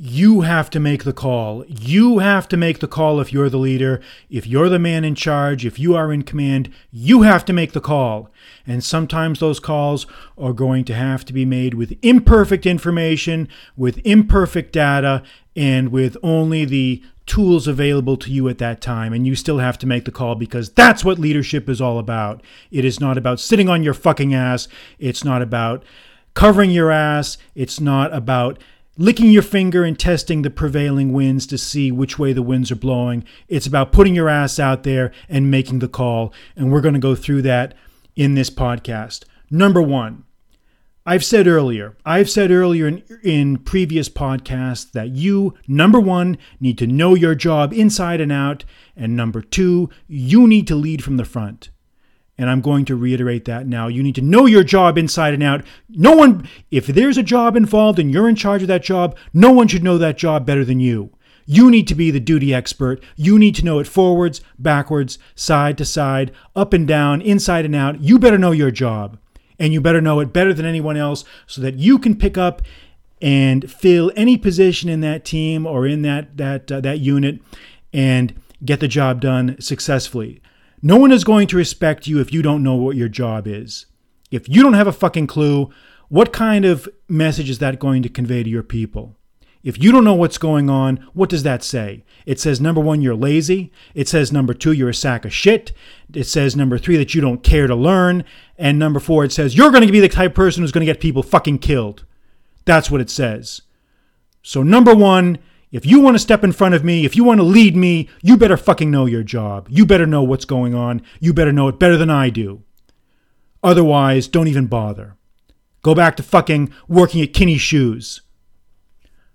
you have to make the call. You have to make the call if you're the leader, if you're the man in charge, if you are in command, you have to make the call. And sometimes those calls are going to have to be made with imperfect information, with imperfect data, and with only the tools available to you at that time. And you still have to make the call because that's what leadership is all about. It is not about sitting on your fucking ass. It's not about covering your ass. It's not about licking your finger and testing the prevailing winds to see which way the winds are blowing. It's about putting your ass out there and making the call. And we're going to go through that in this podcast. Number one, I've said earlier, I've said earlier in, in previous podcasts that you, number one, need to know your job inside and out. And number two, you need to lead from the front. And I'm going to reiterate that now. You need to know your job inside and out. No one, if there's a job involved and you're in charge of that job, no one should know that job better than you. You need to be the duty expert. You need to know it forwards, backwards, side to side, up and down, inside and out. You better know your job. And you better know it better than anyone else so that you can pick up and fill any position in that team or in that that uh, that unit and get the job done successfully. No one is going to respect you if you don't know what your job is. If you don't have a fucking clue, what kind of message is that going to convey to your people? If you don't know what's going on, what does that say? It says number one, you're lazy. It says number two, you're a sack of shit. It says number three, that you don't care to learn. And number four, it says you're going to be the type of person who's going to get people fucking killed. That's what it says. So, number one, if you want to step in front of me, if you want to lead me, you better fucking know your job. You better know what's going on. You better know it better than I do. Otherwise, don't even bother. Go back to fucking working at Kinney Shoes.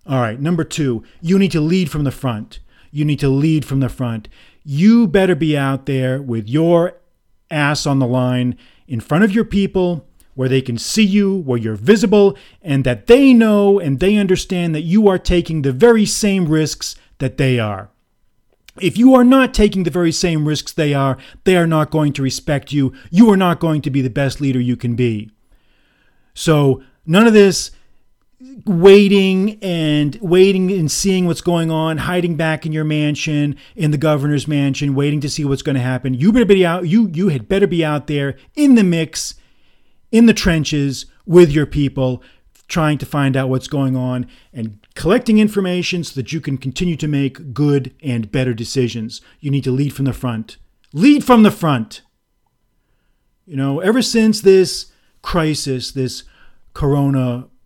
All right, number two, you need to lead from the front. You need to lead from the front. You better be out there with your ass on the line in front of your people where they can see you, where you're visible, and that they know and they understand that you are taking the very same risks that they are. If you are not taking the very same risks they are, they are not going to respect you. You are not going to be the best leader you can be. So, none of this waiting and waiting and seeing what's going on, hiding back in your mansion, in the governor's mansion, waiting to see what's going to happen. You better be out. You you had better be out there in the mix in the trenches with your people, trying to find out what's going on and collecting information so that you can continue to make good and better decisions. You need to lead from the front. Lead from the front. You know, ever since this crisis, this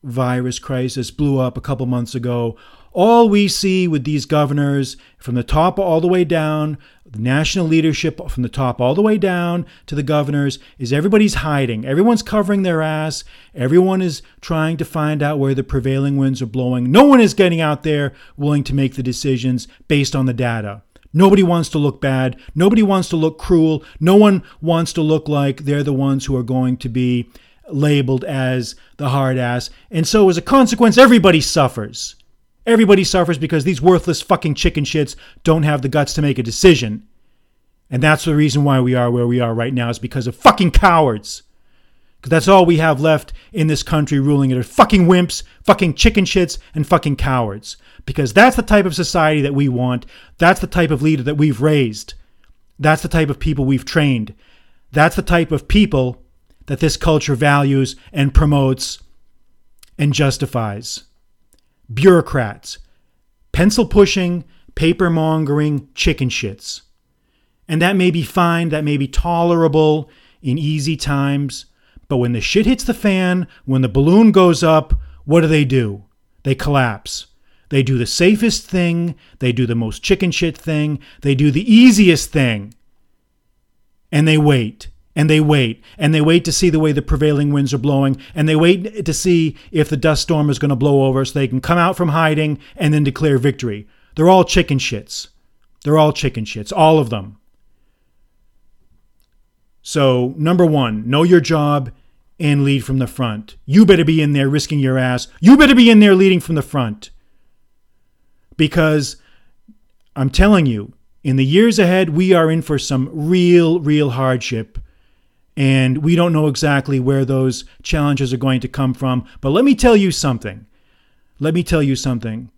coronavirus crisis blew up a couple months ago, all we see with these governors, from the top all the way down, the national leadership from the top all the way down to the governors, is everybody's hiding. Everyone's covering their ass. Everyone is trying to find out where the prevailing winds are blowing. No one is getting out there willing to make the decisions based on the data. Nobody wants to look bad. Nobody wants to look cruel. No one wants to look like they're the ones who are going to be labeled as the hard ass. And so, as a consequence, everybody suffers. Everybody suffers because these worthless fucking chicken shits don't have the guts to make a decision. And that's the reason why we are where we are right now is because of fucking cowards. Because that's all we have left in this country ruling it are fucking wimps, fucking chicken shits, and fucking cowards. Because that's the type of society that we want. That's the type of leader that we've raised. That's the type of people we've trained. That's the type of people that this culture values and promotes and justifies bureaucrats, pencil pushing, paper mongering chicken shits. And that may be fine, that may be tolerable in easy times, but when the shit hits the fan, when the balloon goes up, what do they do? They collapse. They do the safest thing, they do the most chicken shit thing, they do the easiest thing, and they wait and they wait and they wait to see the way the prevailing winds are blowing and they wait to see if the dust storm is going to blow over so they can come out from hiding and then declare victory. They're all chicken shits. They're all chicken shits, all of them. So, number one, know your job and lead from the front. You better be in there risking your ass. You better be in there leading from the front. Because I'm telling you, in the years ahead, we are in for some real, real hardship and we don't know exactly where those challenges are going to come from. But let me tell you something. Let me tell you something.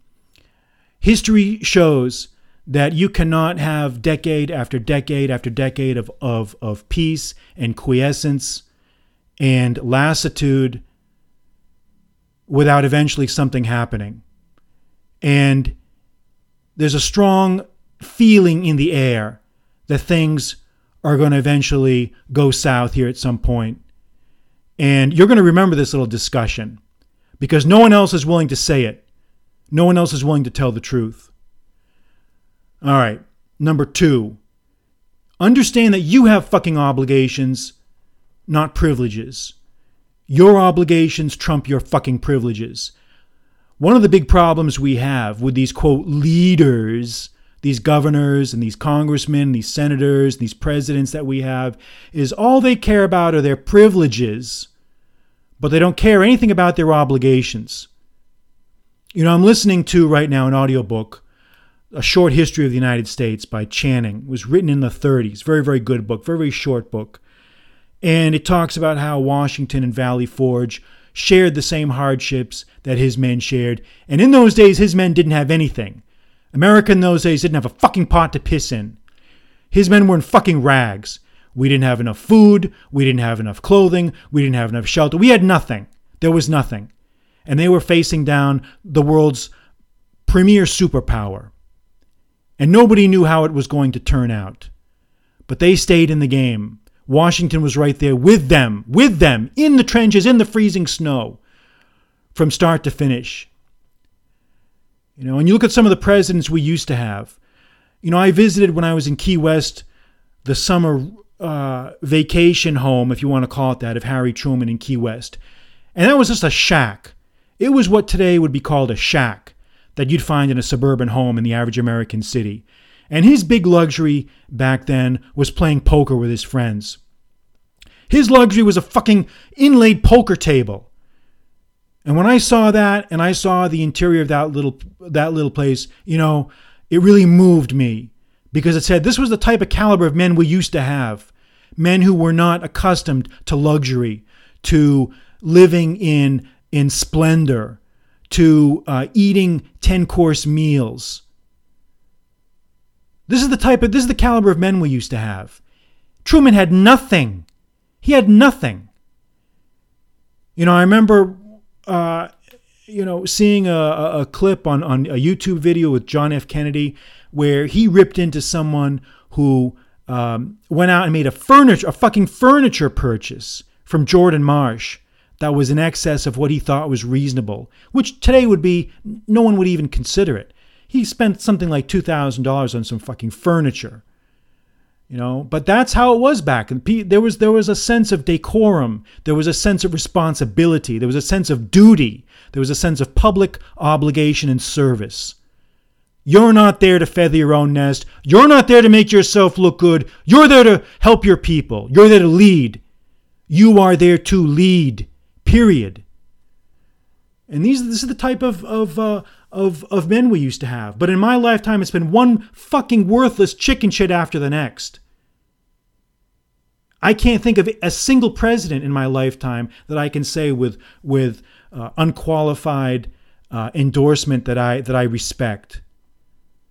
history shows that you cannot have decade after decade after decade of, of, of peace and quiescence and lassitude without eventually something happening. And there's a strong feeling in the air that things are going to eventually go south here at some point. And you're going to remember this little discussion because no one else is willing to say it. No one else is willing to tell the truth. All right. Number two, understand that you have fucking obligations, not privileges. Your obligations trump your fucking privileges. One of the big problems we have with these quote leaders, these governors and these congressmen, these senators, these presidents that we have, is all they care about are their privileges, but they don't care anything about their obligations. You know, I'm listening to right now an audiobook a Short History of the United States by Channing. It was written in the 30s. Very, very good book, very, very short book. And it talks about how Washington and Valley Forge shared the same hardships that his men shared. And in those days, his men didn't have anything. America in those days didn't have a fucking pot to piss in. His men were in fucking rags. We didn't have enough food. We didn't have enough clothing. We didn't have enough shelter. We had nothing. There was nothing. And they were facing down the world's premier superpower and nobody knew how it was going to turn out. But they stayed in the game. Washington was right there with them, with them, in the trenches, in the freezing snow, from start to finish. You know, and you look at some of the presidents we used to have. You know, I visited when I was in Key West the summer uh, vacation home, if you want to call it that, of Harry Truman in Key West. And that was just a shack. It was what today would be called a shack that you'd find in a suburban home in the average American city. And his big luxury back then was playing poker with his friends. His luxury was a fucking inlaid poker table. And when I saw that and I saw the interior of that little that little place, you know, it really moved me because it said this was the type of caliber of men we used to have. Men who were not accustomed to luxury, to living in in splendor, to uh, eating 10 course meals. This is the type of, this is the caliber of men we used to have. Truman had nothing. He had nothing. You know, I remember, you know, seeing a, a, a clip on, on a YouTube video with John F. Kennedy where he ripped into someone who um, went out and made a furniture, a fucking furniture purchase from Jordan Marsh that was in excess of what he thought was reasonable, which today would be no one would even consider it. He spent something like $2,000 on some fucking furniture. You know, but that's how it was back. And there was there was a sense of decorum, there was a sense of responsibility, there was a sense of duty, there was a sense of public obligation and service. You're not there to feather your own nest. You're not there to make yourself look good. You're there to help your people. You're there to lead. You are there to lead. Period. And these this is the type of of uh, of of men we used to have. But in my lifetime, it's been one fucking worthless chicken shit after the next. I can't think of a single president in my lifetime that I can say with with uh, unqualified uh, endorsement that I that I respect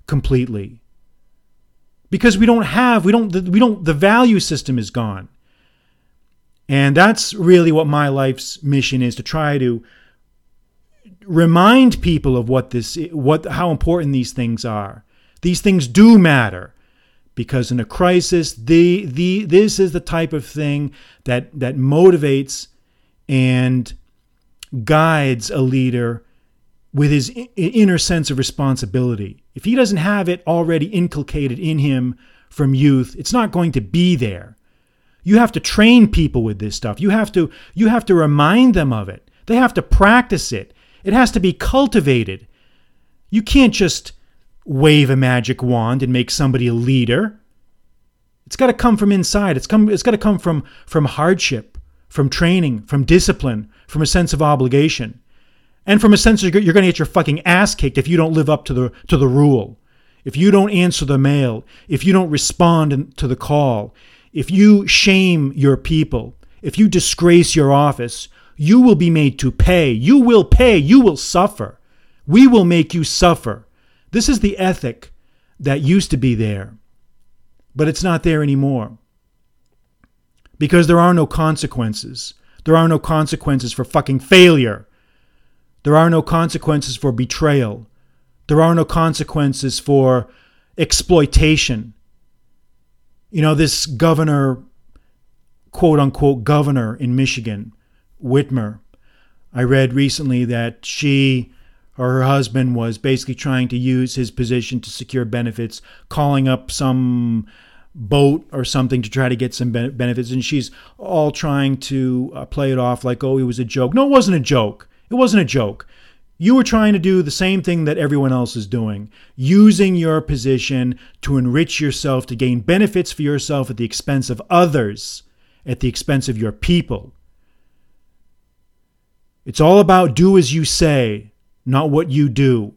completely. Because we don't have we don't we don't the value system is gone. And that's really what my life's mission is to try to remind people of what this what how important these things are. These things do matter because in a crisis the the this is the type of thing that that motivates and guides a leader with his inner sense of responsibility. If he doesn't have it already inculcated in him from youth, it's not going to be there. You have to train people with this stuff. You have to you have to remind them of it. They have to practice it. It has to be cultivated. You can't just wave a magic wand and make somebody a leader. It's got to come from inside. It's come it's got to come from from hardship, from training, from discipline, from a sense of obligation. And from a sense of you're going to get your fucking ass kicked if you don't live up to the to the rule. If you don't answer the mail, if you don't respond to the call, if you shame your people, if you disgrace your office, you will be made to pay. You will pay. You will suffer. We will make you suffer. This is the ethic that used to be there, but it's not there anymore. Because there are no consequences. There are no consequences for fucking failure. There are no consequences for betrayal. There are no consequences for exploitation. You know, this governor, quote unquote, governor in Michigan, Whitmer, I read recently that she or her husband was basically trying to use his position to secure benefits, calling up some boat or something to try to get some benefits. And she's all trying to uh, play it off like, oh, it was a joke. No, it wasn't a joke. It wasn't a joke. You were trying to do the same thing that everyone else is doing, using your position to enrich yourself, to gain benefits for yourself at the expense of others, at the expense of your people. It's all about do as you say, not what you do.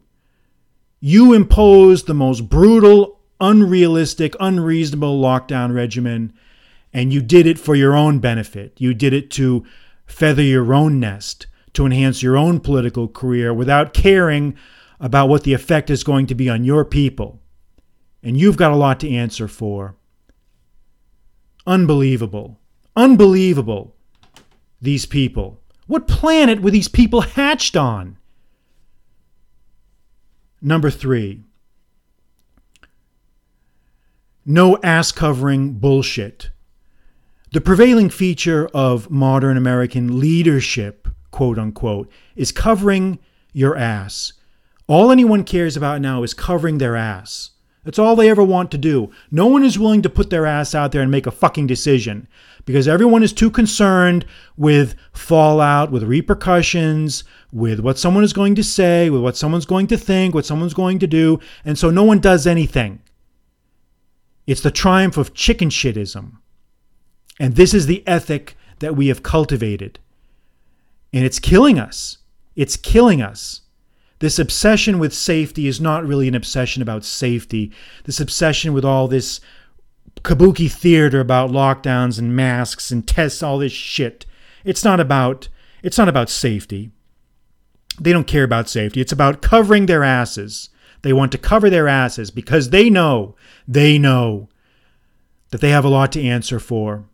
You imposed the most brutal, unrealistic, unreasonable lockdown regimen, and you did it for your own benefit. You did it to feather your own nest to enhance your own political career without caring about what the effect is going to be on your people. And you've got a lot to answer for. Unbelievable. Unbelievable. These people. What planet were these people hatched on? Number three. No ass covering bullshit. The prevailing feature of modern American leadership quote unquote, is covering your ass. All anyone cares about now is covering their ass. That's all they ever want to do. No one is willing to put their ass out there and make a fucking decision because everyone is too concerned with fallout, with repercussions, with what someone is going to say, with what someone's going to think, what someone's going to do, and so no one does anything. It's the triumph of chicken shitism. And this is the ethic that we have cultivated. And it's killing us. It's killing us. This obsession with safety is not really an obsession about safety. This obsession with all this kabuki theater about lockdowns and masks and tests, all this shit. It's not about it's not about safety. They don't care about safety. It's about covering their asses. They want to cover their asses because they know, they know that they have a lot to answer for.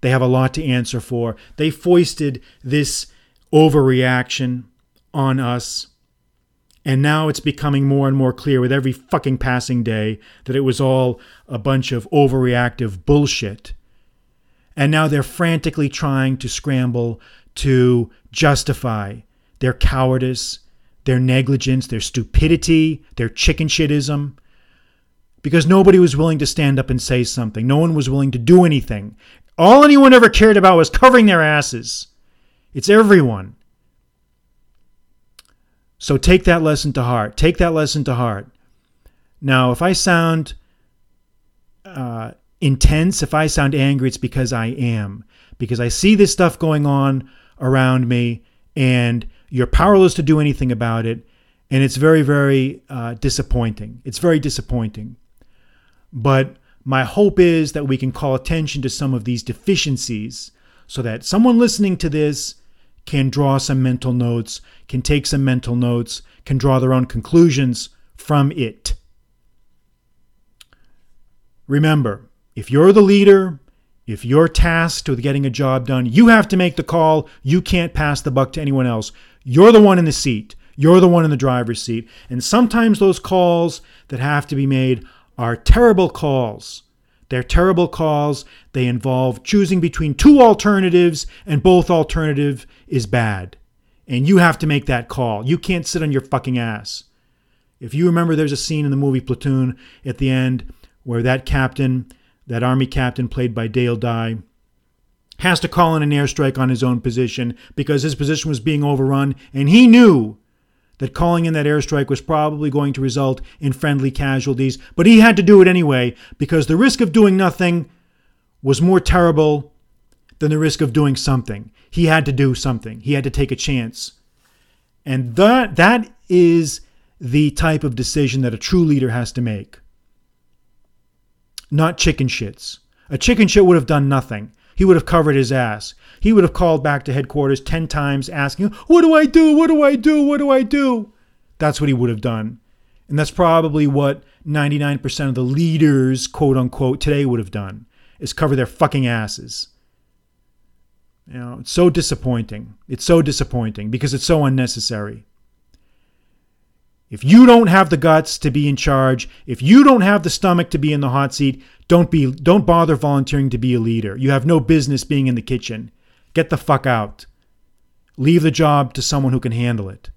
They have a lot to answer for. They foisted this overreaction on us. And now it's becoming more and more clear with every fucking passing day that it was all a bunch of overreactive bullshit. And now they're frantically trying to scramble to justify their cowardice, their negligence, their stupidity, their chicken shitism. Because nobody was willing to stand up and say something. No one was willing to do anything. All anyone ever cared about was covering their asses. It's everyone. So take that lesson to heart. Take that lesson to heart. Now, if I sound uh, intense, if I sound angry, it's because I am. Because I see this stuff going on around me, and you're powerless to do anything about it. And it's very, very uh, disappointing. It's very disappointing. But my hope is that we can call attention to some of these deficiencies so that someone listening to this can draw some mental notes, can take some mental notes, can draw their own conclusions from it. Remember, if you're the leader, if you're tasked with getting a job done, you have to make the call. You can't pass the buck to anyone else. You're the one in the seat. You're the one in the driver's seat. And sometimes those calls that have to be made are terrible calls. They're terrible calls. They involve choosing between two alternatives, and both alternative is bad. And you have to make that call. You can't sit on your fucking ass. If you remember, there's a scene in the movie Platoon at the end where that captain, that army captain played by Dale Dye, has to call in an airstrike on his own position because his position was being overrun, and he knew that calling in that airstrike was probably going to result in friendly casualties, but he had to do it anyway because the risk of doing nothing was more terrible than the risk of doing something. He had to do something. He had to take a chance. And that that is the type of decision that a true leader has to make. Not chicken shits. A chicken shit would have done nothing. He would have covered his ass. He would have called back to headquarters 10 times asking, What do I do? What do I do? What do I do? That's what he would have done. And that's probably what 99% of the leaders, quote unquote, today would have done is cover their fucking asses. You know, it's so disappointing. It's so disappointing because it's so unnecessary. If you don't have the guts to be in charge, if you don't have the stomach to be in the hot seat, don't be don't bother volunteering to be a leader. You have no business being in the kitchen. Get the fuck out. Leave the job to someone who can handle it.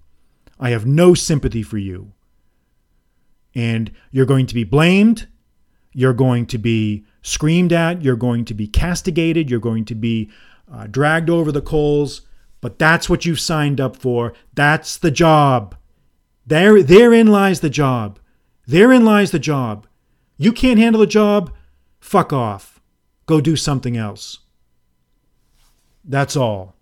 I have no sympathy for you. And you're going to be blamed, you're going to be screamed at, you're going to be castigated, you're going to be uh, dragged over the coals, but that's what you've signed up for. That's the job. There, therein lies the job. Therein lies the job. You can't handle the job? Fuck off. Go do something else. That's all.